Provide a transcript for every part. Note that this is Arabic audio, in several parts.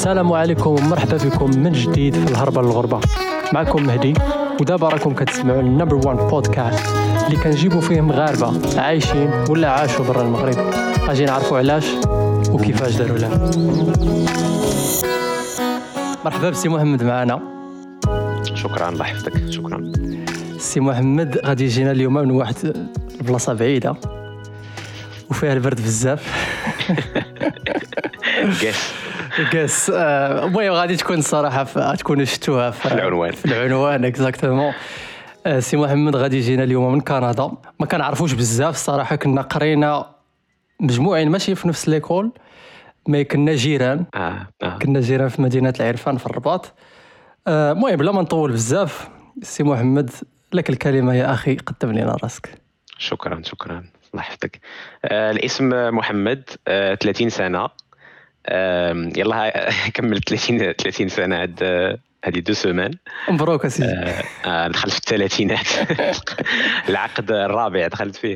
السلام عليكم ومرحبا بكم من جديد في الهربة للغربة. معكم مهدي ودابا راكم كتسمعوا ال number 1 بودكاست اللي كنجيبوا فيه مغاربة عايشين ولا عاشوا برا المغرب. أجي نعرفوا علاش وكيفاش داروا له مرحبا بسي محمد معنا. شكرا الله يحفظك. شكرا. سي محمد غادي يجينا اليوم من واحد البلاصة بعيدة وفيها البرد بزاف. آه، المهم غادي تكون الصراحه تكونوا شفتوها في العنوان. في العنوان exactement سي محمد غادي يجينا اليوم من كندا. ما كنعرفوش بزاف الصراحه كنا قرينا مجموعين ماشي في نفس l'école mais كنا جيران. آه. آه. كنا جيران في مدينة العرفان في الرباط. آه، المهم بلا ما نطول بزاف سي محمد لك الكلمة يا أخي قدم لنا راسك. شكرا شكرا. الله يحفظك. آه الاسم محمد آه 30 سنة. آه يلا كملت 30 30 سنة هاد هذه دو سومان. مبروك أسيدي. آه آه، دخلت في الثلاثينات. العقد الرابع دخلت فيه.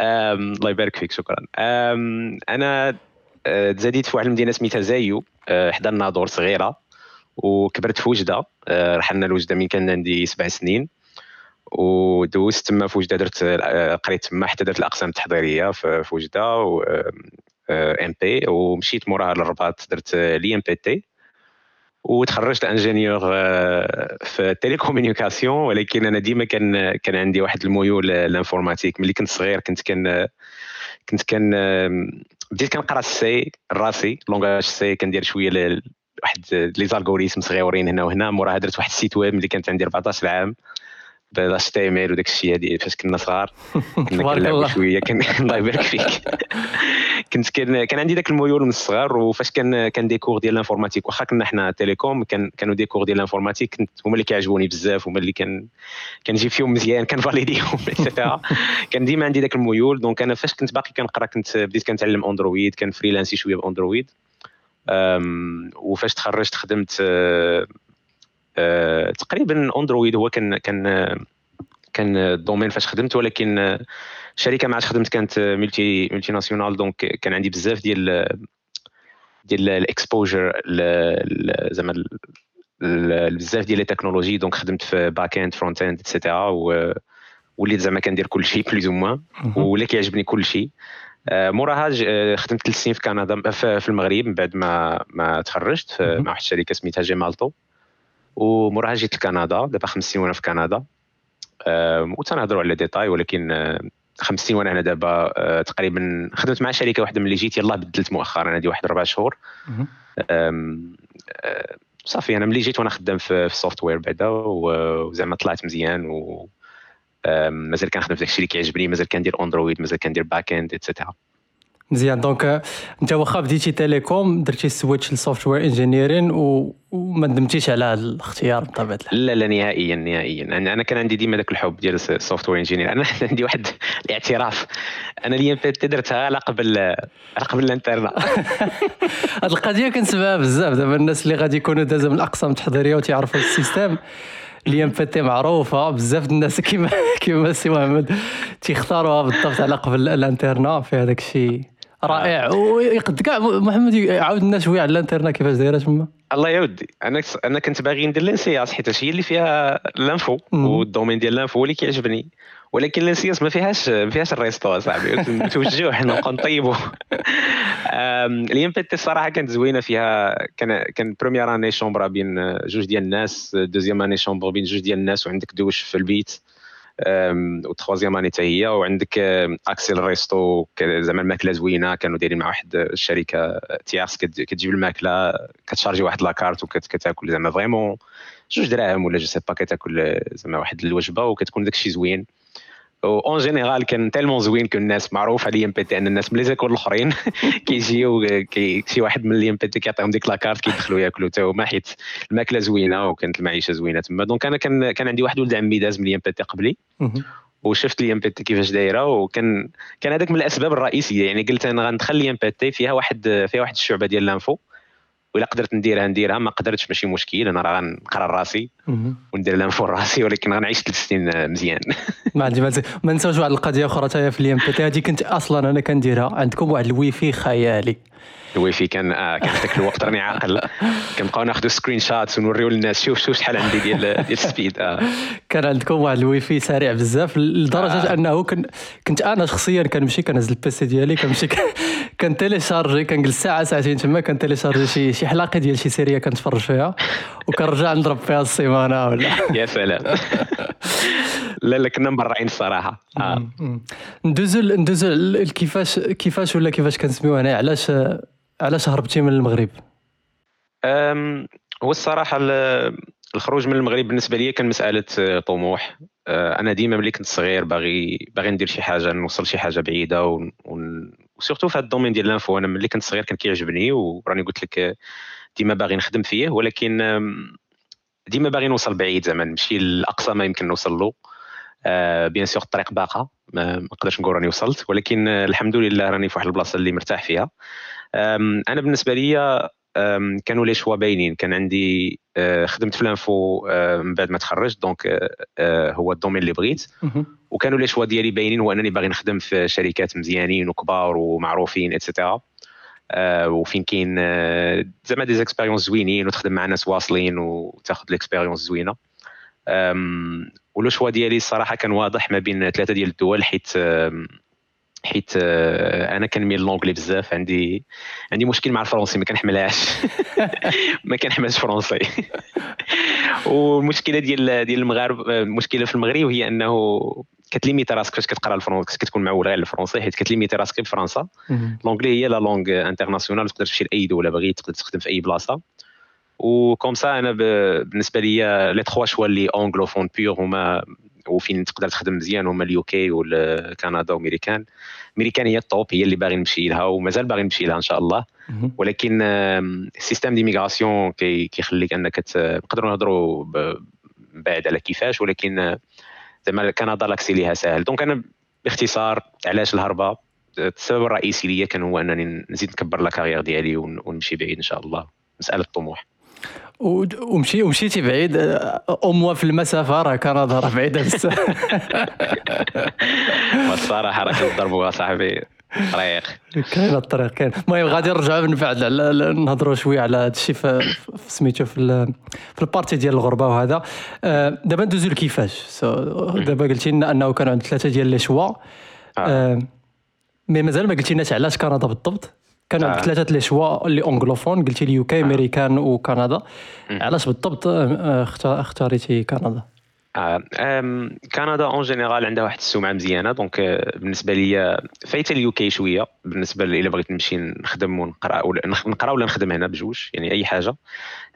الله يبارك فيك شكرا. أنا آه، تزاديت في واحد المدينة سميتها زايو آه، حدا الناظور صغيرة وكبرت في وجدة. آه، رحلنا لوجدة من كان عندي سبع سنين. ودوزت تما في وجدة درت آه، قريت تما حتى درت الأقسام التحضيرية في وجدة MP ومشيت موراها للرباط درت l'INPT وتخرجت ingénieur آه، في ال télécommunication ولكن أنا ديما كان كان عندي واحد الميول لل informatique. ملي كنت صغير كنت كان كنت كان بديت كنقرا ال C راسي langage C كندير شوية واحد les algorithmes صغيورين هنا وهنا. موراها درت واحد ال site web ملي كانت عندي 14 عام. ب HTML وداك الشيء هادي فاش كنا صغار. كنا كنلعبوا. شوية كان الله يبارك فيك. كنت كان كان عندي ذاك الميول من الصغر وفاش كان كان des cours ديال ال informatique. واخا كنا حنا télécom كان كانوا des cours ديال ال informatique كنت هما اللي كيعجبوني بزاف هما اللي كان كنجيب فيهم مزيان كنفاليديهم كان ديما عندي ذاك الميول donc أنا فاش كنت باقي كنقرا كنت بديت كنتعلم Android كنفريلانسي شوية ب Android. وفاش تخرجت خدمت أه، تقريبا Android هو كان كان كان ال domaine فاش خدمت ولكن أه، الشركة ما عادش خدمت كانت multi multinationale donc كان عندي بزاف ديال ديال ال exposure زعما بزاف ديال les technologies donc خدمت في back-end front-end et cetera وليت زعما كندير كل شيء plus ou moins ولا كيعجبني كل شيء. آه، موراها آه، خدمت ثلاث سنين في كندا في المغرب من بعد ما ما تخرجت. مع واحد الشركة سميتها Gemalto. وموراها جيت لكندا دابا خمس سنين وأنا في كندا. وتنهضروا على ديتاي ولكن خمس سنين وأنا هنا دابا آه، تقريبا خدمت مع شركة واحدة ملي جيت يلاه بدلت مؤخرا هذه واحد ربع شهور. آه، صافي أنا ملي جيت وأنا خدام في ال software بعدا وزعما طلعت مزيان و مازال كنخدم في داكشي اللي كيعجبني مازال كندير Android مازال كندير back-end et cetera مزيان donc انت واخا بديتي télécom درتي switch لل software engineering. وما ندمتيش على هذا الاختيار بطبيعة الحال. لا لا نهائيا نهائيا. أنا أنا كان عندي ديما ذاك الحب ديال ال software engineer أنا عندي واحد الاعتراف. أنا تي درتها على قبل على قبل ال internat. هاد القضية كنسمعها بزاف. دابا الناس اللي غادي يكونوا دازوا من الأقسام التحضيرية وتيعرفوا ال système l'INPT معروفة. بزاف الناس كيما كيما سي محمد تيختاروها بالضبط على قبل ال internat في هذاك الشيء. رائع. ويقد كاع محمد يعاود لنا شوية على ال internat كيفاش دايره تما الله يا ودي أنا أنا كنت باغي ندير l'ENSIAS حيت هي اللي فيها ال info مم. وال domaine ديال ال info هو اللي كيعجبني. ولكن l'ENSIAS ما فيهاش ما فيهاش ال resto أصاحبي. متوجه حنا نبقى نطيبوا l'INPT الصراحة كانت زوينة فيها كان كان première année chambre à بين جوج ديال الناس deuxième année chambre بين جوج ديال الناس وعندك دوش في البيت. و troisième année حتى هي وعندك آم، accès ال resto ك- زعما الماكلة زوينة كانوا دايرين مع واحد الشركة tierce كت- كتجيب الماكلة كتشارجي واحد la carte وكتاكل زعما vraiment جوج دراهم ولا je sais pas كتاكل زعما واحد الوجبة وكتكون داكشي زوين. en général كان tellement زوين كون الناس معروف على INPT ان الناس من les écoles الآخرين كيجيو كي شي واحد من ال INPT كيعطيهم ديك la carte كيدخلوا ياكلوا. حتى هما حيت الماكلة زوينة وكانت المعيشة زوينة تما. donc أنا كان كان عندي واحد ولد عمي داز من ال INPT قبلي. وشفت l'INPT كيفاش دايرة وكان كان هذاك من الأسباب الرئيسية. يعني قلت أنا غندخل l'INPT فيها واحد فيها واحد الشعبة ديال ال info. وإلا قدرت نديرها نديرها ما قدرتش ماشي مشكل أنا راه غنقرا راسي. وندير ال info راسي ولكن غنعيش ثلاث سنين مزيان. ما عندي ما ما نساوش واحد القضية أخرى تاهي في ال INPT هذه كنت أصلا أنا كنديرها عندكم واحد الويفي خيالي. الويفي كان آه كان ذاك الوقت راني عاقل. كنبقاو ناخذ screenshots ونوريو للناس. شوف شوف شحال عندي ديال ديال ال speed آه. كان عندكم واحد الويفي سريع بزاف لدرجة آه. أنه كن كنت أنا شخصيا كنمشي كنهز ال PC ديالي كنمشي كنتيليشارجي كنجلس ساعة ساعتين تما كنتيليشارجي شي شي حلقه ديال شي série كنتفرج فيها وكنرجع نضرب فيها السيمانه ولا. يا سلام. لا لا كنا مبرعين الصراحه آه. ندوزو ندوزو كيفاش كيفاش ولا كيفاش كنسميو هنا علاش علاش هربتي من المغرب؟ هو الصراحة الخروج من المغرب بالنسبة لي كان مسألة آه، طموح. آه، أنا ديما ملي كنت صغير باغي باغي ندير شي حاجة نوصل شي حاجة بعيدة و... و surtout في هذا ال domaine ديال ال info. أنا ملي كنت صغير كان كيعجبني وراني قلت لك ديما باغي نخدم فيه. ولكن ديما باغي نوصل بعيد زعما نمشي لاقصى ما يمكن نوصل له. آه bien sûr الطريق باقا ما نقدرش نقول راني وصلت. ولكن آه الحمد لله راني في واحد البلاصة اللي مرتاح فيها. أنا بالنسبة لي كانوا les choix باينين. كان عندي آه خدمت في ال info آه من بعد ما تخرجت donc آه، هو ال domaine اللي بغيت. وكانوا les choix ديالي باينين هو انني باغي نخدم في شركات مزيانين وكبار ومعروفين et cetera وفين كاين زعما des expériences زوينين وتخدم مع ناس واصلين وتاخذ l'expérience زوينة. و le choix ديالي الصراحه كان واضح ما بين ثلاثة ديال الدول حيت حيت آه، أنا كنميل l'anglais بزاف عندي عندي مشكل مع الفرنسي ما كنحملهاش. ما كنحملش français والمشكلة ديال ديال المغاربه المشكلة في المغرب هي أنه كت limiter راسك فاش كتقرأ الفرنسي كتكون معول غير الفرنسي حيت كت limiter راسك بفرنسا l'anglais هي la langue internationale تقدر تمشي لأي دولة بغيت تقدر تخدم في أي بلاصة. و comme ça أنا بالنسبة لي les trois choix اللي anglophones pure هما وفين تقدر تخدم مزيان هما ال UK وكندا وأمريكان. أمريكان هي ال top هي اللي باغي نمشي لها ومازال باغي نمشي لها إن شاء الله. ولكن ال système d'immigration كيخليك أنك نقدروا نهضروا بعد على كيفاش ولكن زعما كندا l'accès ليها ساهل. donc أنا باختصار علاش الهربة؟ السبب الرئيسي ليا كان هو أنني نزيد نكبر la carrière ديالي ونمشي بعيد إن شاء الله. مسألة الطموح. ومشي ومشيتي بعيد à moi في المسافة راه كندا راه بعيده بزاف الصراحه راه كنضربوا صاحبي. طريق. كاين الطريق كاين. المهم غادي نرجعوا من بعد نهضروا شوية على هذا الشيء في سميتو في في ال partie ديال الغربة وهذا. آه، دابا ندوزو لكيفاش؟ دابا قلتي لنا أنه كانوا عند ثلاثة ديال les choix. آه. آه، mais مازال ما قلتي لناش علاش كندا بالضبط. كان عندك آه. ثلاثة les choix اللي anglophones قلتي لي UK أمريكان وكندا. علاش بالضبط آه، اختاريتي كندا؟ آه كندا en général عندها واحد السمعة مزيانة donc آه، بالنسبة لي فايتة ال UK شوية. بالنسبة إلا بغيت نمشي نخدم ونقرأ ولا نقرأ ولا نخدم هنا بجوج يعني أي حاجة.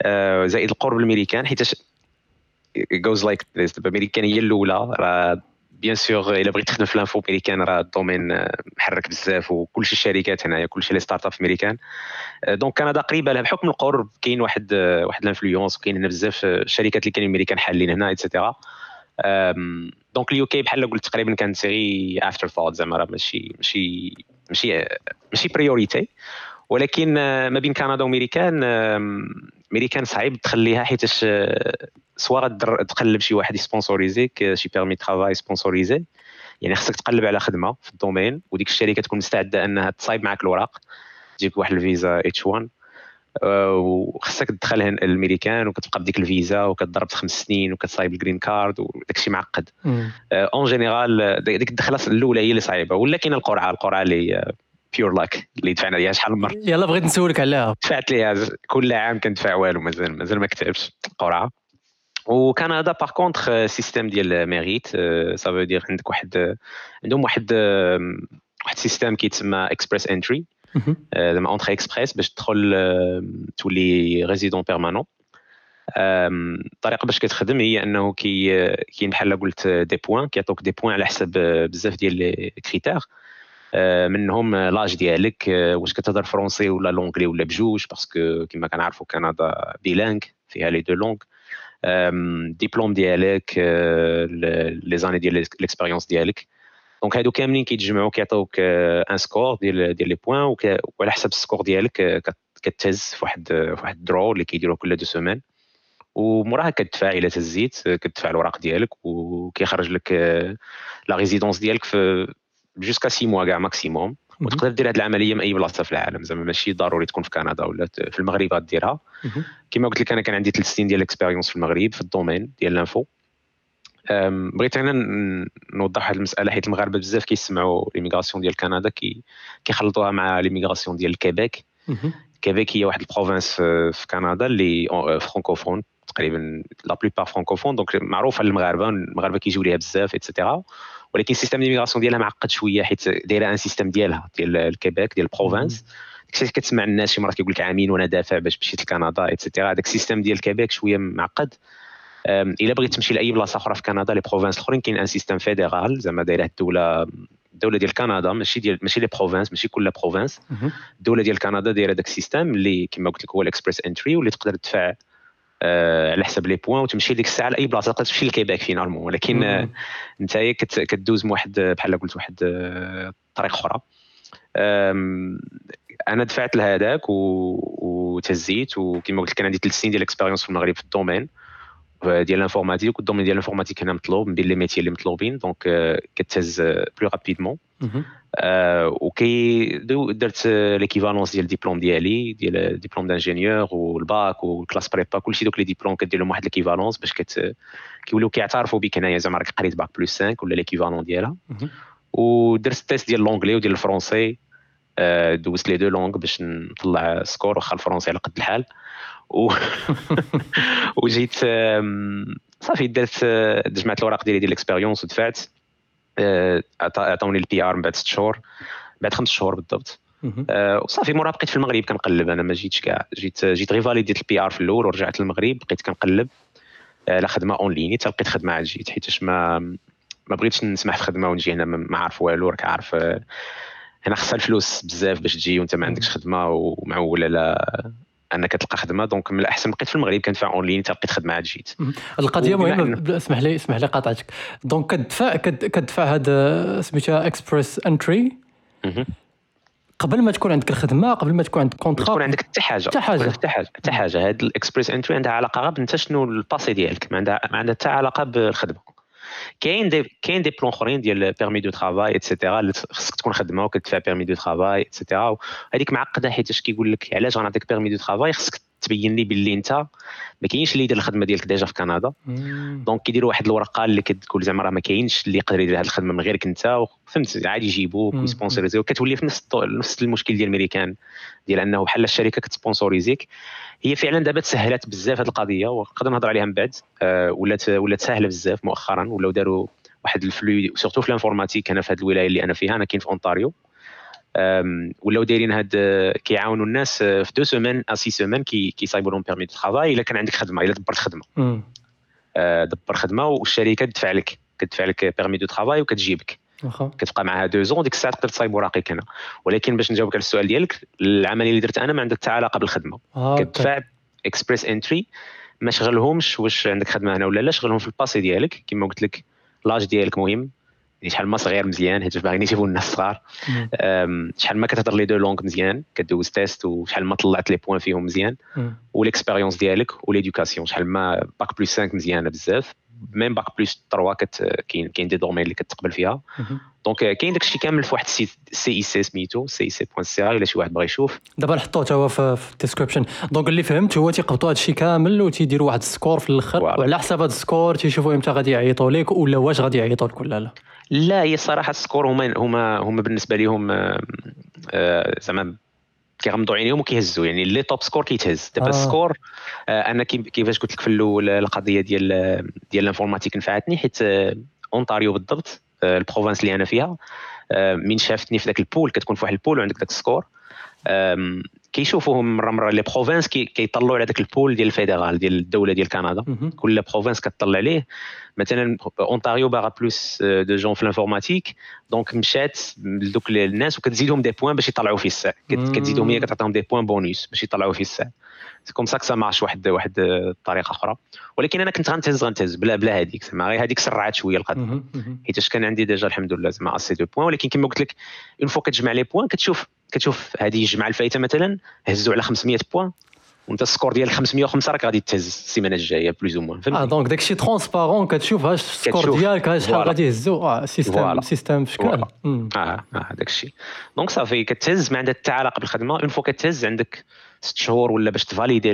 آه زائد القرب الأمريكان حيت just like this الأمريكان هي الأولى راه bien sûr الا بغيت تخدم في l'info امريكان راه ال domaine محرك بزاف وكلشي الشركات هنايا كلشي لي start-up في donc كندا قريبه لها بحكم القرب كاين واحد واحد ال influence وكاين هنا بزاف الشركات اللي كاينين امريكان حالين هنا et cetera donc ال UK بحال قلت تقريبا كانت غير afterthought زعما راه ماشي ماشي ماشي ماشي priorité ولكن ما بين كندا وامريكان امريكان صعيب تخليها حيتاش سواء تقلب شي واحد ي sponsoriser يك شي permis travail sponsorisé يعني خصك تقلب على خدمة في ال domaine وديك الشركة تكون مستعدة أنها تصايب معك الوراق. تجيك واحد الفيزا H 1 وخصك تدخلها الامريكان وكتبقى بديك الفيزا وكتضرب خمس سنين وكتصايب ال green card وداك الشيء معقد en général ديك الدخلة الأولى هي اللي صعيبة ولا كاين القرعة؟ القرعة اللي pure luck اللي دفعنا ليها شحال من مرة؟ يلا بغيت نسولك عليها. دفعت ليها. كل عام كندفع والو مازال مازال ما كتبش. قرعة. وكندا par contre système ديال mérite ça veut dire عندك واحد عندهم واحد واحد système كيتسمى Express Entry زعما Entrée express باش تدخل تولي résident permanent الطريقة باش كتخدم هي أنه كي كاين بحال قلت des points كيعطوك des points على حسب بزاف ديال les critères منهم l'âge ديالك واش كتهضر français ولا l'anglais ولا بجوج؟ parce que كما كنعرفوا كندا bilingue فيها les deux langues diplôme ديالك les années ديال l'expérience ديالك. donc هادو كاملين كيتجمعوا كيعطيوك un score ديال ديال les points وعلى حسب ال score ديالك كتهز في واحد في واحد ال draw اللي كيديروا كل deux semaines وموراها كتدفع إلى تزيت كتدفع الوراق ديالك وكيخرج لك la résidence ديالك في jusqu'à six mois كاع maximum وتقدر دير هذه العملية من أي بلاصة في العالم. زعما ماشي ضروري تكون في كندا ولا في المغرب غديرها كما قلت لك أنا كان عندي ثلاث سنين ديال ال expérience في المغرب في ال domaine ديال l'info بغيت أنا نوضح هذه المسألة حيت المغاربة بزاف كيسمعوا l'immigration ديال كندا كي كيخلطوها مع l'immigration ديال الكيبيك كيبيك هي واحد ال province في كندا اللي فرانكوفون تقريبا la plupart francophones donc معروفة للمغاربة المغاربة كيجيو ليها بزاف et cetera ولكن ال système d'immigration ديالها معقد شوية حيت دايرة un système ديالها ديال الكيبيك ديال ال province داكشي كتسمع الناس شي مرات كيقول لك عامين وأنا دافع باش مشيت لكندا et cetera هذاك ال système ديال الكيبيك شوية معقد. إلا بغيت تمشي لأي بلاصة أخرى في كندا les provinces الأخرين كاين un système fédéral زعما دايرة الدولة الدولة ديال كندا ماشي ديال ماشي les provinces ماشي كل province الدولة ديال كندا دايرة داك ال système اللي كما قلت لك هو ال Express Entry واللي تقدر تدفع على حساب les points وتمشي ديك الساعة لأي بلاصة تقدر تمشي لكيباك finalement ولكن آه أنت كدوز من واحد بحال قلت واحد آه، أخرى. أنا دفعت لهذاك وتهزيت وكما قلت لك كان عندي ثلاث سنين ديال ال expérience في المغرب في الدومين. ديال الانفورماتيك والدومين ديال الانفورماتيك هنا مطلوب من بين les métiers اللي مطلوبين donc كتهز plus rapidement وكي درت l'équivalence ديال الدبلوم ديالي ديال الدبلوم d'ingénieur وال bac وال classes prépa كلشي دوك les diplômes كدير لهم واحد l'équivalence باش كت كيوليو كيعترفوا بك هنايا زعما راك قريت bac plus 5 ولا l'équivalent ديالها ودرت le test ديال l'anglais وديال le français دوزت les deux langues باش نطلع score واخا الفرنسي على قد الحال و... وجيت صافي درت جمعت الأوراق ديالي ديال l'expérience ودفعت آه، عطاوني ال PR من بعد ست شهور بعد خمس شهور بالضبط. آه، وصافي مورا بقيت في المغرب كنقلب أنا ما جيتش كاع جيت جيت غير فاليديت ال PR في الأول ورجعت للمغرب بقيت كنقلب على آه، خدمة en ligne حتى لقيت خدمة عاد جيت حيتاش ما ما بغيتش نسمح في خدمة ونجي هنا ما عارف والو راك عارف هنا خصها الفلوس بزاف باش تجي وانت ما عندكش خدمة ومعول على أنك تلقى خدمة. donc من الأحسن بقيت في المغرب كندفع en ligne لقيت خدمة عاد جيت القضية مهمة. اسمح لي اسمح لي قاطعتك. donc كتدفع كتدفع هذا سميتها Express Entry قبل ما تكون عندك الخدمة قبل ما تكون عندك contrat تكون عندك حتى حاجة. حتى حاجة. حتى حاجة حتى حاجة. هاد ال Express Entry عندها علاقة غير انت شنو le passé ديالك ما عندها ما عندها حتى علاقة بالخدمة. كاين des كاين des plans اخرين ديال permis de travail et cetera اللي خصك تكون خدمه وكتدفع permis de travail et cetera هذيك معقدة حيت كيقول لك علاش غنعطيك permis de travail خصك تبين لي باللي انت ما كاينش اللي يدير الخدمة ديالك déjà في كندا. donc كيديروا واحد الورقة اللي كتقول زعما راه ما كاينش اللي يقدر يدير هذه الخدمة من غيرك انت فهمت عادي يجيبوك ويسبونسوريزيوك كتولي في نفس نفس المشكل ديال الميريكان ديال انه بحال الشركة كتسبونسوريزيك. هي فعلا دابا تسهلت بزاف هذه القضية ونقدر نهضر عليها من بعد. آه ولات ولات ساهلة بزاف مؤخرا ولاو داروا واحد le flou surtout في l'informatique أنا في هذه الولاية اللي أنا فيها أنا كاين في اونتاريو ولاو دايرين هاد كيعاونوا الناس في deux semaines à six semaines كي كيصايبوا لهم permis de travail الا كان عندك خدمه الا دبرت خدمه دبر خدمه والشركة تدفع لك كتدفع لك permis de travail وكتجيبك كتبقى معها deux ans ديك الساعة تقدر تصايب وراقيك هنا ولكن باش نجاوبك على السؤال ديالك العملية اللي درت أنا ما عندها حتى علاقه بالخدمه آه كتدفع Express Entry ما شغلهمش واش عندك خدمه هنا ولا لا شغلهم في le passé ديالك كما قلت لك l'âge ديالك مهم شحال ما صغير مزيان حيت باغيين يشوفوا الناس صغار. شحال ما كتهضر لي deux langues مزيان كدوز test وشحال ما طلعت لي points فيهم مزيان. و l'expérience ديالك و l'éducation شحال ما bac plus 5 مزيانة بزاف. même bac plus 3 كاين كاين des domaines اللي كتقبل فيها. donc كاين داكشي كامل في واحد le site CIC سميتو CIC point ca إلا شي واحد بغى يشوف. دابا نحطوه هو في ال description donc اللي فهمت هو تيقبطوا هذا الشيء كامل وتيديروا واحد ال score في الأخر. وعلى حساب هذا ال score تيشوفوا إمتى غادي يعيطوا لك ولا واش غادي يعيطوا لك ولا لا. لا هي الصراحه ال score هما هما هما بالنسبة لهم آه، آه، زعما كيغمضوا عينيهم وكيهزوا يعني اللي top score كيتهز. دابا آه. ال score أنا كيفاش قلت لك في الأول القضية ديال ديال l'informatique نفعتني حيت أونتاريو بالضبط la province اللي أنا فيها من شافتني في ذاك ال pool كتكون في واحد ال pool وعندك ذاك ال score. كيشوفوهم مره مره les provinces كيطلعوا على ذاك ال pool ديال ال fédéral ديال الدولة ديال كندا. كل province كتطلع عليه. مثلا اونتاريو باغا plus de gens في l'informatique donc مشات لدوك الناس وكتزيدهم des points باش يطلعوا فيه الساعة كتزيدهم هي كتعطيهم des points bonus باش يطلعوا فيه الساعة c'est comme ça ça marche واحد واحد الطريقة أخرى ولكن أنا كنت غنتهز غنتهز بلا بلا هذيك زعما غير هذيك سرعت شوية القضية حيت كان عندي déjà الحمد لله زعما assez de points ولكن كما قلت لك une fois كتجمع les points كتشوف كتشوف هذه الجمعه الفايته مثلا هزوا على 500 points وانت ال score ديالك 505 راك غادي تهز السيمانة الجاية plus ou moins آه donc داكشي transparent كتشوف اش ال score ديالك شحال غادي يهزو. آه système système بشكل آه آه داك الشيء donc صافي كتهز ما عندها حتى علاقه بالخدمة. une fois كتهز عندك ست شهور ولا باش تفاليدي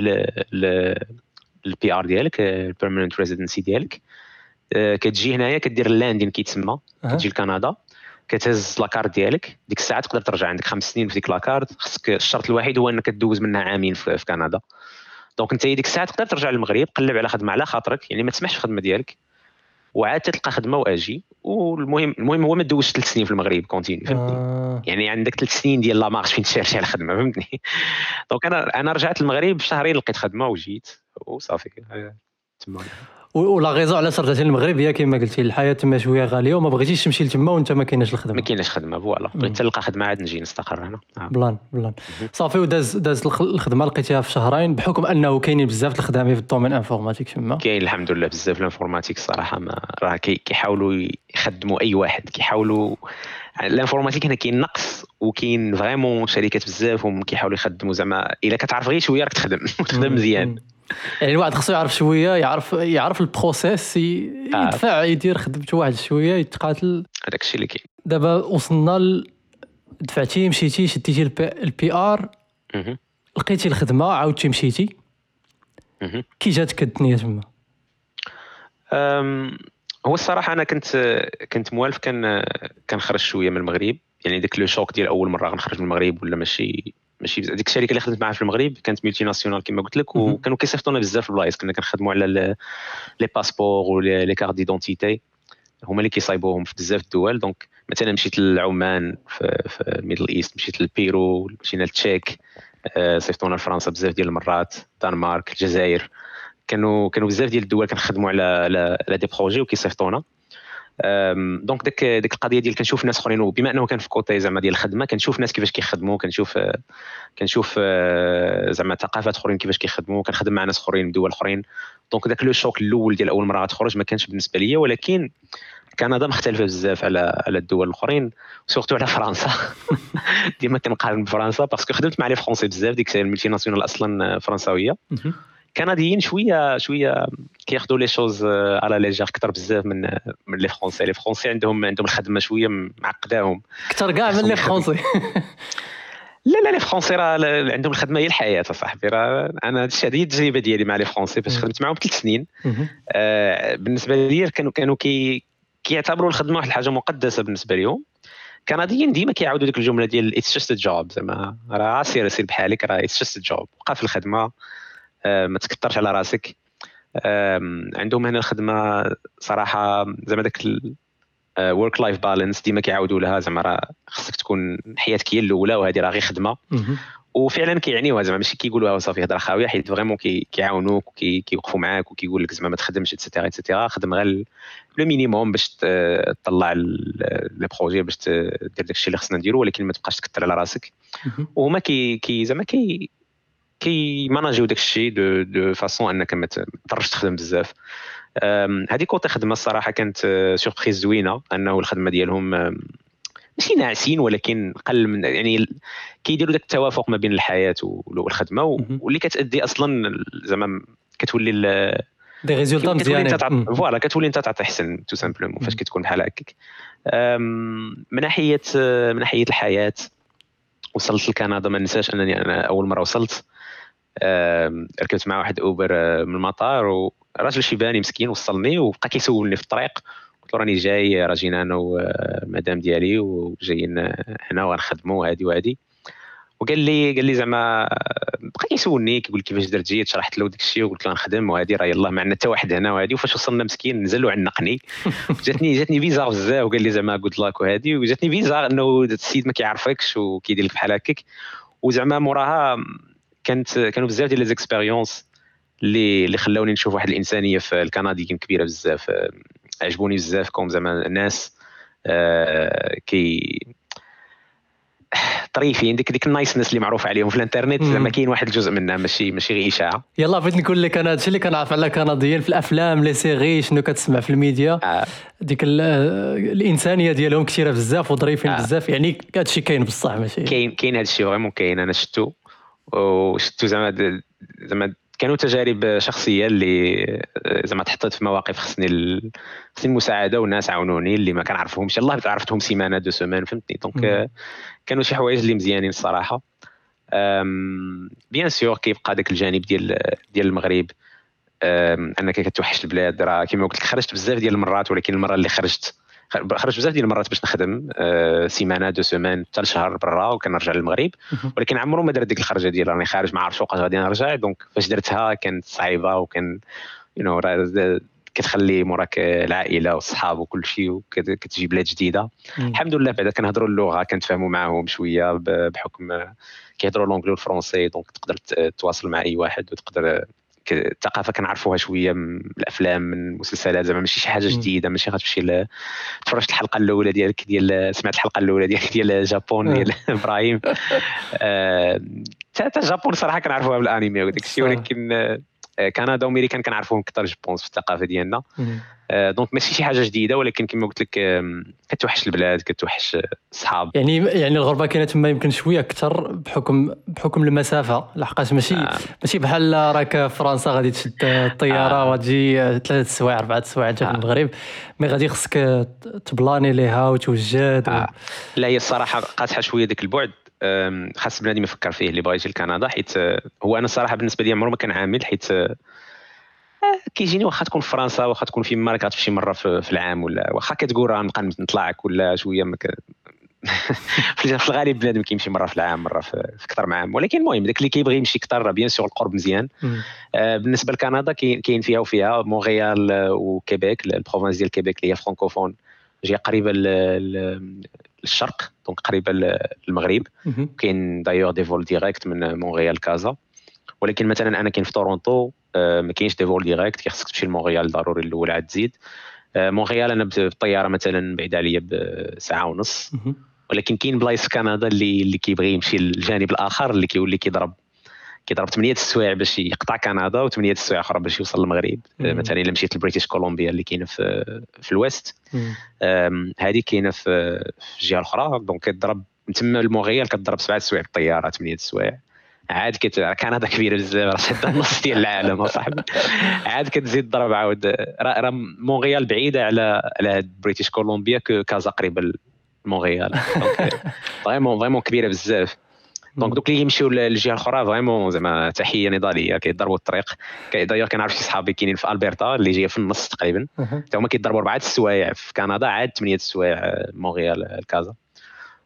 ال PR ديالك ال permanent residency ديالك. آه، كتجي هنايا كدير ال landing كيتسمى. كتجي لكندا. كتهز la carte ديالك. ديك الساعة تقدر ترجع عندك خمس سنين في ديك la carte خصك الشرط الوحيد هو إنك دوز منها عامين في, في كندا. donc أنت ديك الساعة تقدر ترجع للمغرب قلب على خدمة على خاطرك. يعني ما تسمحش في الخدمة ديالك. وعاد تلقى خدمة وأجي. والمهم المهم هو ما دوزش ثلاث سنين في المغرب continu فهمتني؟ آه. يعني عندك ثلاث سنين ديال la marge فين تشيرشي على الخدمه فهمتني؟ donc أنا أنا رجعت للمغرب بشهرين لقيت خدمة وجيت. وصافي تما voilà raison علاش رجعتي للمغرب هي كما قلتي الحياة تما شوية غالية وما بغيتيش تمشي لتما وانت ما كايناش الخدمة. ما كايناش خدمة voilà. بغيت تلقى خدمة عاد نجي نستقر هنا آه. plan plan. صافي وداز داز الخدمة لقيتيها في شهرين بحكم أنه كاينين بزاف الخدامين في le domaine informatique تما. كاين الحمد لله بزاف l'informatique الصراحه ما راه كيحاولوا يخدموا أي واحد كيحاولوا l'informatique هنا كاين نقص وكاين vraiment شركات بزاف هم كيحاولوا يخدموا زعما. إلا كتعرف غير شوية راك تخدم تخدم مزيان. يعني الواحد خصو يعرف شوية يعرف يعرف le process. يدفع يدير خدمته واحد شوية يتقاتل. هذاك الشيء اللي كاين. دابا وصلنا ل... دفعتي مشيتي شديتي ال PR لقيتي الخدمة عاودتي مشيتي. كي جاتك الدنيا تما؟ هو الصراحة أنا كنت كنت موالف كان كنخرج شوية من المغرب. يعني داك le choc ديال أول مرة غنخرج من المغرب ولا ماشي ماشي ديك الشركة اللي خدمت معها في المغرب كانت multinationale كما قلت لك وكانوا كيصيفطونا بزاف البلايص. كنا كنخدموا على les passeports و les cartes d'identité هما اللي كيصايبوهم في بزاف الدول. donc مثلا مشيت لعمان في, في ال Middle East مشيت للبيرو مشينا للتشيك آه، صيفطونا لفرنسا بزاف ديال المرات دنمارك الجزائر. كانوا كانوا بزاف ديال الدول كنخدموا على على des projets وكيصيفطونا. donc ديك ديك القضية ديال كنشوف ناس اخرين وبما انه كان في côté زعما ديال الخدمة كنشوف ناس كيفاش كيخدموا كنشوف كنشوف آه، زعما ثقافات اخرين كيفاش كيخدموا كنخدم مع ناس اخرين من دول اخرين. donc داك le choc الأول ديال اول مرة غتخرج ما كانش بالنسبة ليا ولكن كندا مختلفة بزاف على على الدول الاخرين surtout على فرنسا. ديما كنقارن بفرنسا parce que خدمت مع les Français بزاف ديك ال multinationale أصلا فرنساوية. كنديين شوية شوية كياخذوا les choses على légère. أكثر بزاف من من les Français. les Français عندهم عندهم الخدمة شوية معقداهم. أكثر كاع من les Français. لا لا les Français راه عندهم الخدمة هي الحياة صاحبي راه أنا هذه هي التجربة ديالي مع les Français باش خدمت معاهم ثلاث سنين. آه بالنسبة لي كانوا كانوا كي كيعتبروا الخدمة واحد الحاجة مقدسة بالنسبة لهم كنديين ديما كيعاودوا ديك الجملة ديال it's just job زعما راه سير سير بحالك راه it's just job في الخدمة. آه، ما تكثرش على راسك. عندهم هنا الخدمة صراحة زعما داك work life balance ديما كيعاودوا لها زعما راه خصك تكون حياتك هي الأولى وهذه راه غير خدمة. وفعلا كيعنيوها زعما ماشي كيقولوها صافي هضره خاوية حيت vraiment كيعاونوك وكيوقفوا معاك وكيقول لك زعما ما تخدمش et cetera et cetera خدم غير le minimum باش تطلع les projets باش دير داكشي اللي خصنا نديرو ولكن ما تبقاش تكثر على راسك. وهما كي كي زعما كي كي manageيو داك الشيء de de façon انك ما تضطرش تخدم بزاف. هذه côté خدمه الصراحة كانت surprise زوينة أنه الخدمة ديالهم ماشي ناعسين ولكن قل من يعني كيديروا داك التوافق ما بين الحياة والخدمة واللي كتأدي أصلا زعما كتولي des résultats مزيانين. voilà كتولي أنت تعطي احسن tout simplement فاش كتكون بحال هكاك. من ناحية من ناحية الحياة وصلت لكندا ما ننساش أنني أنا أول مرة وصلت. ركبت مع واحد أوبر آه، من المطار وراجل شيباني مسكين وصلني وبقى كيسولني في الطريق. قلت له راني جاي راه جينا أنا ومدام ديالي وجايين هنا وغنخدموا هادي وهادي. وقال لي قال لي زعما بقى كيسولني كيقول كيفاش درت جيت شرحت له داك الشيء وقلت له نخدم وهادي راه يلاه ما عندنا حتى واحد هنا وهادي وفاش وصلنا مسكين نزل وعنقني جاتني جاتني فيزا بزاف وقال لي زعما good luck وهادي وجاتني فيزا أنه السيد ما كيعرفكش وكيدير لك بحال هكاك. وزعما موراها كانت كانوا بزاف ديال les expériences اللي اللي خلاوني نشوف واحد الإنسانية في الكنديين كبيرة بزاف عجبوني بزاف comme زعما الناس آه كي طريفين ديك ديك ال niceness اللي معروف عليهم في الإنترنت زعما كاين واحد الجزء منها ماشي ماشي غير إشاعة يلا بغيت نقول لك أنا هادشي اللي كنعرف على الكنديين في الأفلام les séries شنو كتسمع في الميديا آه. ديك الإنسانية ديالهم كثيرة بزاف وظريفين آه. بزاف يعني هادشي كاين بصح ماشي كاين كاين هادشي vraiment كاين أنا شفتو وشفتو زعما زعما كانوا تجارب شخصية اللي زعما تحطيت في مواقف خصني خصني المساعده والناس عاونوني اللي ما كنعرفهمش. الله عرفتهم سيمانة deux semaines فهمتني؟ donc كانوا شي حوايج اللي مزيانين الصراحة. bien sûr كيبقى داك الجانب ديال ديال المغرب أنك كتوحش البلاد راه كما قلت لك خرجت بزاف ديال المرات ولكن المرة اللي خرجت خرجت بزاف ديال المرات باش نخدم أه سيمانة deux semaines حتى لشهر برا وكنرجع للمغرب. ولكن عمرو ما درت ديك الخرجة ديال راني خارج ما عرفتش وقاش غادي نرجع. donc فاش درتها كانت صعيبة وكان you know كتخلي موراك العائلة والصحاب وكل شيء وكتجي بلاد جديدة. الحمد لله بعدا كنهضروا اللغة كنتفاهموا معاهم شوية بحكم كيهضروا l'anglais و الفرنسي donc تقدر تواصل مع أي واحد وتقدر الثقافه كنعرفوها شوية من الأفلام من المسلسلات زعما ماشي شي حاجة جديدة ماشي غتمشي تفرجت الحلقة الأولى ديالك ديال سمعت الحلقة الأولى ديالك ديال جابون ديال إبراهيم. حتى آه جابون صراحة كنعرفوها بالانمي وداك الشيء ولكن آه، كندا وامريكان كنعرفوهم أكثر جو بونس في الثقافة ديالنا. دونك آه، ماشي شي حاجة جديدة ولكن كما قلت لك كتوحش البلاد كتوحش الصحاب. يعني يعني الغربة كاينة تما يمكن شوية أكثر بحكم بحكم المسافة. لحقاش ماشي آه. ماشي بحال راك في فرنسا غادي تشد الطيارة آه. وتجي ثلاث سوايع اربعه سوايع انت في المغرب مي غادي خصك تبلاني ليها وتوجد آه. و... لا هي الصراحة قاطحه شوية ذاك البعد. خاص بنادم يفكر فيه اللي بغى يجي لكندا حيت هو أنا الصراحه بالنسبة لي عمره ما كان عامل حيت كيجيني واخا تكون في فرنسا واخا تكون في مالك غتمشي شي مرة في العام ولا واخا كتقول راه نبقى نطلع ولا شوية مك... في الغالب بنادم كيمشي مرة في العام مرة في, أكثر من عام ولكن المهم داك اللي كيبغي يمشي أكثر bien sûr القرب مزيان. آه بالنسبة لكندا كاين فيها وفيها مونريال وكيبيك ال province ديال كيبيك اللي هي فرانكوفون. جاية قريبة للشرق donc قريبة للمغرب. كاين d'ailleurs des vols directs من مونريال كازا. ولكن مثلا أنا كاين في تورونتو آه، ما كاينش des vols directs خصك تمشي لمونريال ضروري الأول عاد تزيد. آه، مونريال أنا بالطيارة مثلا بعيدة عليا بساعة ونص. ولكن كاين بلايص في كندا اللي اللي كيبغي يمشي للجانب الآخر اللي كيولي كيضرب كيضرب 8 السوايع باش يقطع كندا و8 السوايع أخرى باش يوصل للمغرب. آه، مثلا إلا مشيت لبريتيش كولومبيا اللي كاينة في في ال west. هذه كاينة في الجهه الاخرى donc كتضرب من تما لمونريال كتضرب 7 السوايع بالطيارة 8 السوايع عاد كت كندا كبيرة بزاف راه شاده النص ديال العالم أصاحبي. عاد كتزيد ضرب عاود. راه مونريال بعيدة على على بريتيش كولومبيا كازا قريبة لمونريال vraiment vraiment كبيرة بزاف. donc دوك اللي يمشيو للجهه الاخرى vraiment زعما تحيه نضاليه كيضربوا الطريق دايوغ كنعرف شي صحابي كاينين في البرتا اللي جاية في النص تقريبا حتى هما كيضربوا اربعه السوايع في كندا عاد ثمانيه السوايع مونريال الكازا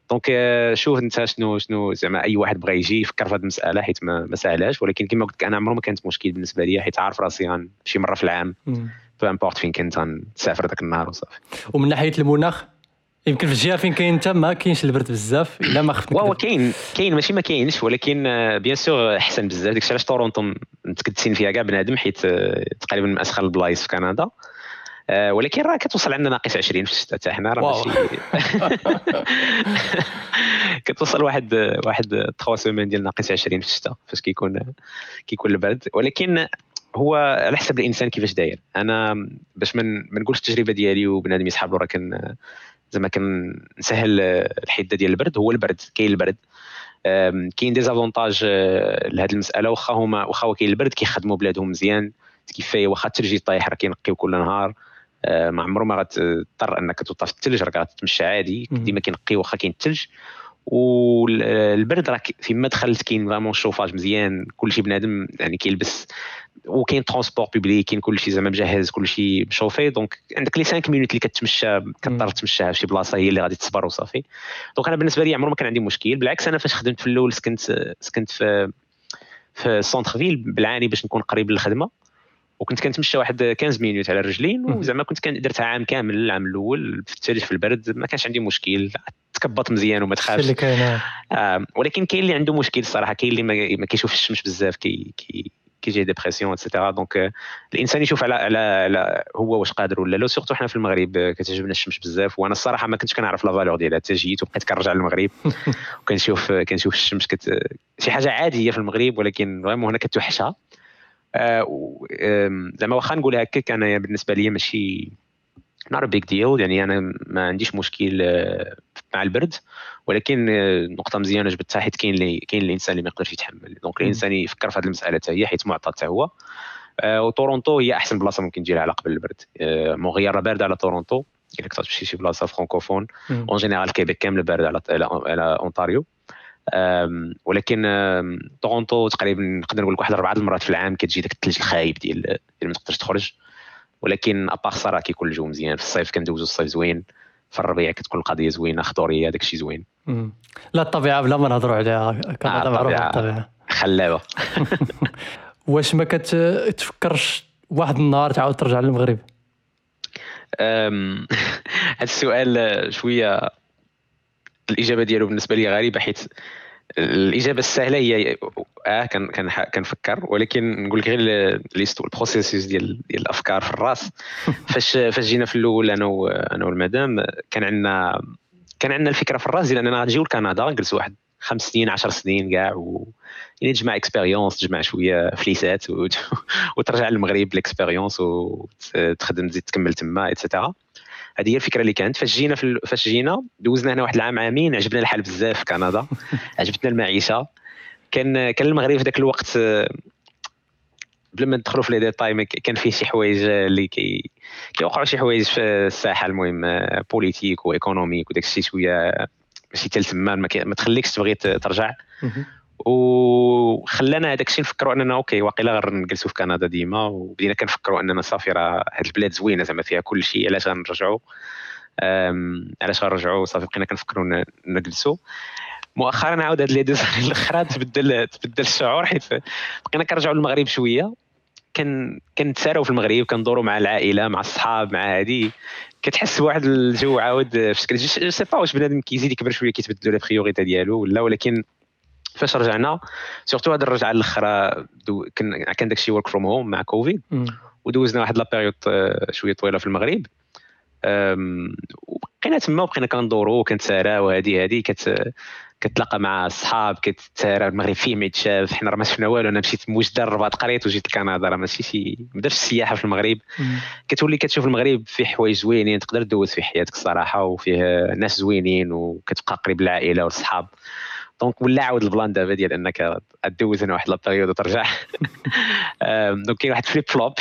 donc شوف انت شنو شنو زعما أي واحد بغى يجي يفكر في هذه المساله حيت ما, ما سهلاش ولكن كما قلت لك أنا عمره ما كانت مشكل بالنسبة لي حيت عارف راسي شي مرة في العام peu importe فين كنت غنسافر ذاك النهار وصافي. ومن ناحية المناخ؟ يمكن في الجهة فين كاين انت ما كاينش البرد بزاف الا ما خفت واو كاين كاين ماشي ما كاينش ولكن bien آه، sûr أحسن بزاف. داكشي علاش تورونتو متكدسين فيها كاع بنادم حيت آه، تقريبا من اسخن البلايص في كندا. آه، ولكن راه كتوصل عندنا ناقص 20 في الشتاء حتى حنا راه ماشي كتوصل واحد واحد 3 semaines ديال ناقص 20 في الشتاء فاش كيكون كيكون البرد. ولكن هو على حسب الإنسان كيفاش داير. أنا باش ما نقولش التجربة ديالي وبنادم يسحب راه كان زعما كنسهل الحدة ديال البرد. هو البرد كاين البرد. كاين des avantages آه، لهذه المسألة. واخا هما واخا كاين البرد كيخدموا بلادهم مزيان. كيفاية واخا الثلج طايح راه كينقيو كل نهار. آه، ما عمره ما غتضطر أنك توطى في الثلج راك غتمشى عادي. ديما كينقي واخا كاين الثلج والبرد راه فيما دخلت كاين vraiment chauffage مزيان كلشي بنادم يعني كيلبس وكاين transport public كاين كلشي زعما مجهز كلشي مشوفي donc عندك les 5 minutes اللي كتمشى كتضطر تمشاها في شي بلاصة هي اللي غادي تصبر وصافي. donc أنا بالنسبة لي عمره ما كان عندي مشكل بالعكس أنا فاش خدمت في الأول سكنت سكنت في في ال centre-ville بالعاني باش نكون قريب للخدمة. وكنت كنتمشى واحد 15 minutes على الرجلين وزعما كنت كان درتها عام كامل العام الأول في الثلج في البرد ما كانش عندي مشكل تكبط مزيان وما تخافش. اللي كاين آه. ولكن كاين اللي عنده مشكل الصراحة كاين اللي ما كيشوفش الشمس بزاف كي كي كيجي dépression et cetera donc الإنسان يشوف على على, على هو واش قادر ولا لا surtout حنا في المغرب كتعجبنا الشمس بزاف. وأنا الصراحة ما كنتش كنعرف la valeur ديالها. حتى جيت وبقيت كنرجع للمغرب. وكنشوف كنشوف الشمس كت... شي حاجة عادية في المغرب ولكن vraiment هنا كتوحشها. آه، زعما واخا نقول هكاك أنا بالنسبة لي ماشي ن un big deal يعني أنا ما عنديش مشكل آه، مع البرد ولكن آه، نقطة مزيانة جبتها حيت كاين اللي كاين الانسان اللي ما يقدرش يتحمل. donc الإنسان يفكر في هذه المسألة حتى هي حيت معطى حتى هو. وتورونتو هي أحسن بلاصة ممكن تجي على قبل البرد Montréal باردة على تورونتو. إلا كنت تمشي شي بلاصة francophone en général كيبيك كامل بارد على على اونتاريو ولكن تورونتو تقريبا نقدر نقول لك واحد اربعه المرات في العام كتجي داك الثلج الخايب ديال ما تقدرش تخرج. ولكن أباغ صراحة كيكون الجو مزيان. في الصيف كندوزو الصيف زوين في الربيع كتكون القضية زوينة خضورية داك الشيء زوين لا الطبيعة بلا ما نهضروا عليها. كنهضر معروفه الطبيعة خلابة. واش ما كتفكرش واحد النهار تعاود ترجع للمغرب؟ هذا السؤال شوية الإجابة ديالو بالنسبة لي غريبة حيت الإجابة السهلة هي آه كان كان كنفكر ولكن نقول لك غير ال processus ديال ديال الأفكار في الرأس. فاش فاش جينا في الأول أنا أنا والمدام كان عندنا كان عندنا الفكرة في الرأس ديال أننا غنجيو لكندا نجلسوا واحد خمس سنين عشر سنين كاع و يعني تجمع expérience تجمع شوية فليسات و... وترجع للمغرب بال expérience وتخدم تزيد تكمل تما et cetera هذه هي الفكرة اللي كانت. فاش جينا فاش جينا دوزنا هنا واحد العام عامين عجبنا الحال بزاف في كندا عجبتنا المعيشة. كان كان المغرب في ذاك الوقت بلا ما ندخلوا في les détails كان فيه شي حوايج اللي كي كيوقعوا شي حوايج في الساحة. المهم politique و économique وداك الشيء شوية ماشي حتى تما ما تخليكش تبغي ترجع. وخلانا هذاك الشيء نفكروا أننا OK واقيلا غير نجلسوا في كندا ديما وبدينا كنفكروا أننا صافي راه هذه البلاد زوينة زعما فيها كل شيء علاش غنرجعوا علاش غنرجعوا صافي بقينا كنفكروا نجلسوا مؤخرا عاود هاد les deux الأخرى تبدل تبدل الشعور حيت بقينا كنرجعوا للمغرب شوية. كان كنتساراو في المغرب كندوروا مع العائلة مع الصحاب مع هادي. كتحس بواحد الجو عاود فاش je sais pas واش بنادم كيزيد يكبر شوية كيتبدلوا les priorités ديالو ولا ولكن فاش رجعنا surtout هذه الرجعة الأخرى كان كان داكشي work from home مع كوفيد ودوزنا واحد la période آه، شوية طويلة في المغرب. وبقينا تما وبقينا كندورو كنتساراو هادي هادي كت كتلاقى مع الصحاب كتسارى المغرب فيه ما يتشاف حنا راه ما شفنا والو أنا مشيت من وجدة الرباط قريت وجيت لكندا راه ماشي شي ما درتش السياحة في المغرب. كتولي كتشوف المغرب فيه حوايج زوينين تقدر دوز في حياتك الصراحة وفيه ناس زوينين وكتبقى قريب للعائله والصحاب. donc ولا عاود ال plan دابا ديال إنك دوز هنا واحد la période وترجع. donc كاين واحد flip flop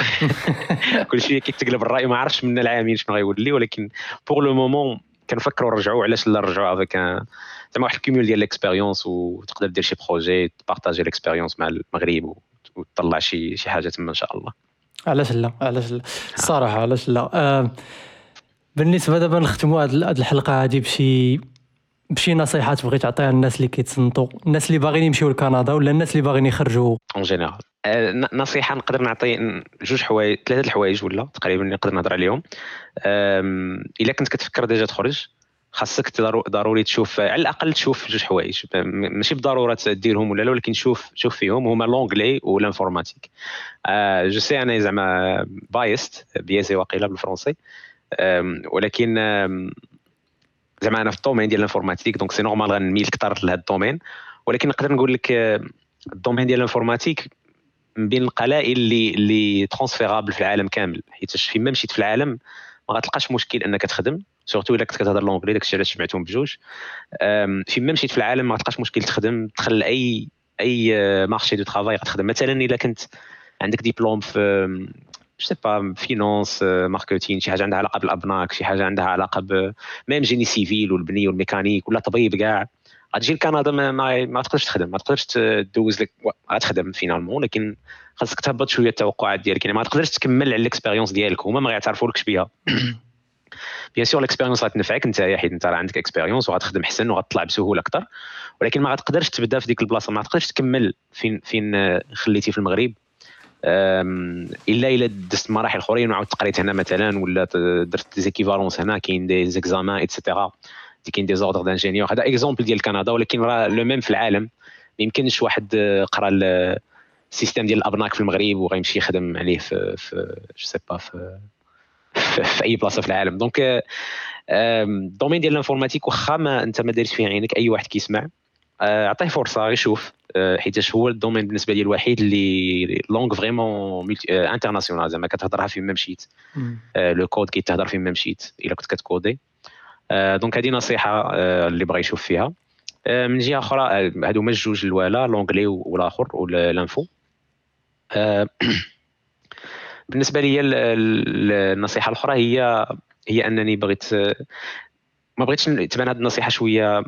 كل شيء كيتقلب الرأي ما عرفتش من العامين شنو غيولي ولكن pour le moment كنفكروا نرجعوا علاش لا نرجعوا avec زعما واحد ال cumul ديال l'expérience وتقدر دير شي projet تبارطاجي l'expérience مع المغرب وتطلع شي شي حاجة تما إن شاء الله. علاش لا؟ علاش لا؟ الصراحه علاش لا؟ بالنسبة دابا نختموا هذه الحلقة هذه بشي بشي نصيحات بغيت تعطيها للناس اللي كيتصنتوا الناس اللي باغيين يمشيو لكندا ولا الناس اللي باغيين يخرجوا en général نصيحة نقدر نعطي جوج حوايج ثلاثة الحوايج ولا تقريبا نقدر نهضر عليهم. إلا كنت كتفكر déjà تخرج خاصك ضروري تشوف على الأقل تشوف جوج حوايج. ماشي بالضروره ديرهم ولا لا ولكن شوف شوف فيهم هما l'anglais وال informatique. je sais أنا زعما biaisé واقيلا بالفرنسي. ولكن زعما أنا في ال domaine ديال ال informatique donc c'est normal غنميل أكثر لهذا ال domaine. ولكن نقدر نقول لك ال domaine ديال ال informatique من بين القلائل اللي اللي transférables في العالم كامل. حيت فيما مشيت في العالم ما غتلقاش مشكل أنك تخدم. surtout إلا كنت كتهضر l'anglais داكشي علاش سمعتهم بجوج. فيما مشيت في العالم ما غتلقاش مشكل تخدم. تدخل أي اي marché de travail غتخدم. مثلا إلا كنت عندك ديبلوم في je sais pas finance marketing شي حاجة عندها علاقة بالأبناك شي حاجة عندها علاقة ب même génie civil والبني والميكانيك ولا طبيب كاع. غتجي لكندا ما, ما, ما تقدرش تخدم ما تقدرش تدوز لك غتخدم finalement ولكن خاصك تهبط شوية التوقعات ديالك. يعني ما تقدرش تكمل على ال expérience ديالك هما ما غيعترفولكش بها bien sûr ال expérience غتنفعك انت حيت انت راه عندك expérience وغتخدم احسن وغتطلع بسهولة أكثر ولكن ما غتقدرش تبدا في ديك البلاصة ما تقدرش تكمل فين فين خليتي في المغرب. إلا إلا دزت مراحل أخرين وعاود تقريت هنا مثلا ولا درت équivalences هنا كاين des examens et cetera كاين des ordres d'ingénieurs هذا exemple ديال كندا ولكن راه le même في العالم. ما يمكنش واحد قرا ال système ديال الأبناك في المغرب وغيمشي يخدم عليه في في je sais pas في في أي بلاصه في العالم. donc ال domaine ديال ال informatique واخا ما أنت ما دايرش فيه عينك أي واحد كيسمع. عطيه فرصة غير شوف حيتاش هو ال domaine بالنسبة لي الوحيد اللي langue vraiment internationale. زعما كتهضرها فين ما مشيت. le code كيتهضر فين ما مشيت إلا كنت كتكودي. donc هذه نصيحة اللي بغى يشوف فيها. من جهة أخرى هادو هما الجوج voilà l'anglais والآخر و ال info بالنسبة لي النصيحة الأخرى هي هي أنني بغيت ما بغيتش تبان هذه النصيحة شوية.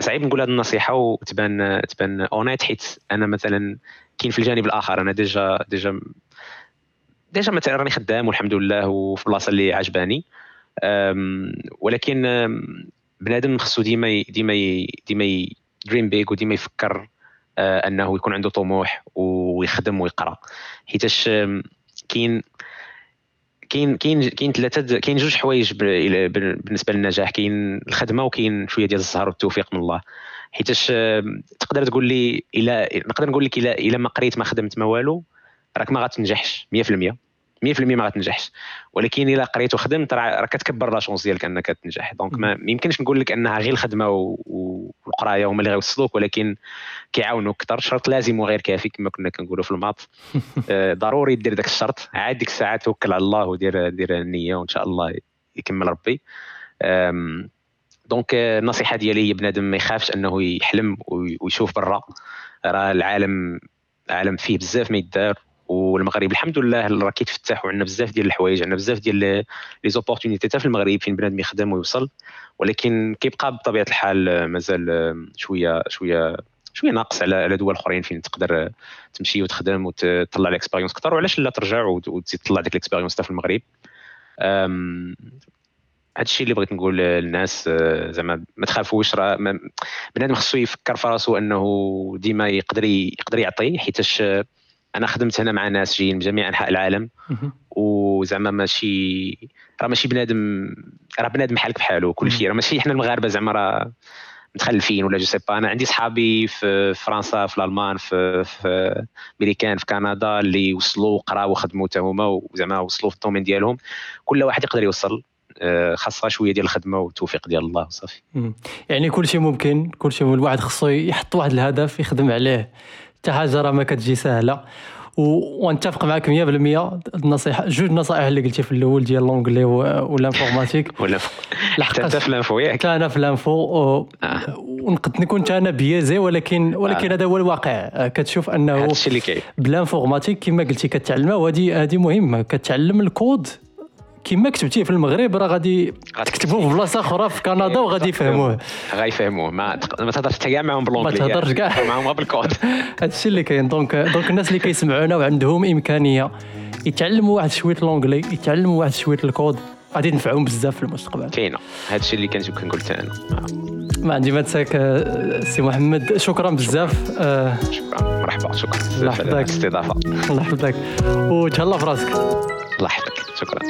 صعيب نقول هذه النصيحة وتبان تبان honnête حيت أنا مثلا كاين في الجانب الآخر. أنا déjà déjà déjà مثلا راني خدام والحمد لله وفي البلاصه اللي عجباني. ولكن بنادم خصو ديما ديما ديما dream big وديما يفكر آه، أنه يكون عنده طموح ويخدم ويقرأ. حيتاش كاين كاين كاين كاين ثلاثة كاين جوج حوايج بالنسبة للنجاح. كاين الخدمة وكاين شوية ديال الزهر والتوفيق من الله. حيتاش تقدر تقول لي الا نقدر نقول لك الا إلا ما قريت ما خدمت ما والو راك ما غاتنجحش 100% 100% ما غتنجحش. ولكن إلا قريت وخدمت راه كتكبر la chance ديالك أنك تنجح. donc ما يمكنش نقول لك أنها غير الخدمه والقراية هما اللي غيوصلوك ولكن كيعاونوك أكثر. شرط لازم وغير كافي كما كنا كنقولوا في ال maths آه، ضروري دير داك الشرط. عاد ديك الساعة توكل على الله ودير دير النية وإن شاء الله يكمل ربي. donc النصيحة ديالي هي بنادم ما يخافش أنه يحلم ويشوف برا. راه العالم العالم فيه بزاف ما يدار. والمغرب. الحمد لله راه كيتفتح وعندنا بزاف ديال الحوايج عندنا بزاف ديال les opportunités حتى في المغرب فين بنادم يخدم ويوصل ولكن كيبقى بطبيعة الحال مازال شوية شوية شوية ناقص على على دول أخرين فين تقدر تمشي وتخدم وتطلع ال expérience أكثر. وعلاش لا ترجع وتزيد تطلع ديك ال expérience في المغرب؟ هذا الشيء اللي بغيت نقول للناس زعما ما تخافوش راه بنادم خصو يفكر في راسو أنه ديما يقدر يقدر يعطي حيتاش أنا خدمت هنا مع ناس جايين من جميع أنحاء العالم. وزعما ماشي راه ماشي بنادم راه بنادم بحالك بحالو كل شيء راه ماشي حنا المغاربة زعما راه متخلفين ولا je sais pas أنا عندي صحابي في فرنسا في الألمان في في أمريكان في كندا اللي وصلوا وقراو وخدموا حتى هما وزعما وصلوا في ال domaine ديالهم. كل واحد يقدر يوصل آه، خاصها شوية ديال الخدمة والتوفيق ديال الله وصافي يعني كل شيء ممكن كل شيء الواحد خصو يحط واحد الهدف يخدم عليه. حتى حاجة راه ما كتجي سهله ونتفق معك 100% النصيحه جوج نصائح اللي قلتي في الأول ديال l'anglais و ال informatique. ولا حتى في ال info ياك. حتى أنا في ال info. آه. ونقد نكون أنا biaisé ولكن ولكن آه. هذا هو الواقع. كتشوف أنه هادشي اللي كاين. ب ال informatique كما قلتي كتعلمها وهذه هذه مهمه كتعلم الكود كما كتبتيه في المغرب راه غادي تكتبوه في بلاصة أخرى في كندا وغادي يفهموه. غيفهموه ما ما تهضرش حتى كاع معاهم ب l'anglais ما تهضرش كاع. معاهم بالكود هادشي اللي كاين. donc donc الناس اللي كيسمعونا وعندهم إمكانية يتعلموا واحد شوية l'anglais يتعلموا واحد شوية الكود غادي تنفعهم بزاف في المستقبل. كاينة. هادشي اللي كنت كنقول حتى أنا. ما عندي ما نسالك سي محمد. شكرا بزاف. شكرا. مرحبا. شكرا. الله يحفظك الاستضافه الله يحفظك وتهلا في راسك. الله يحفظك شكرا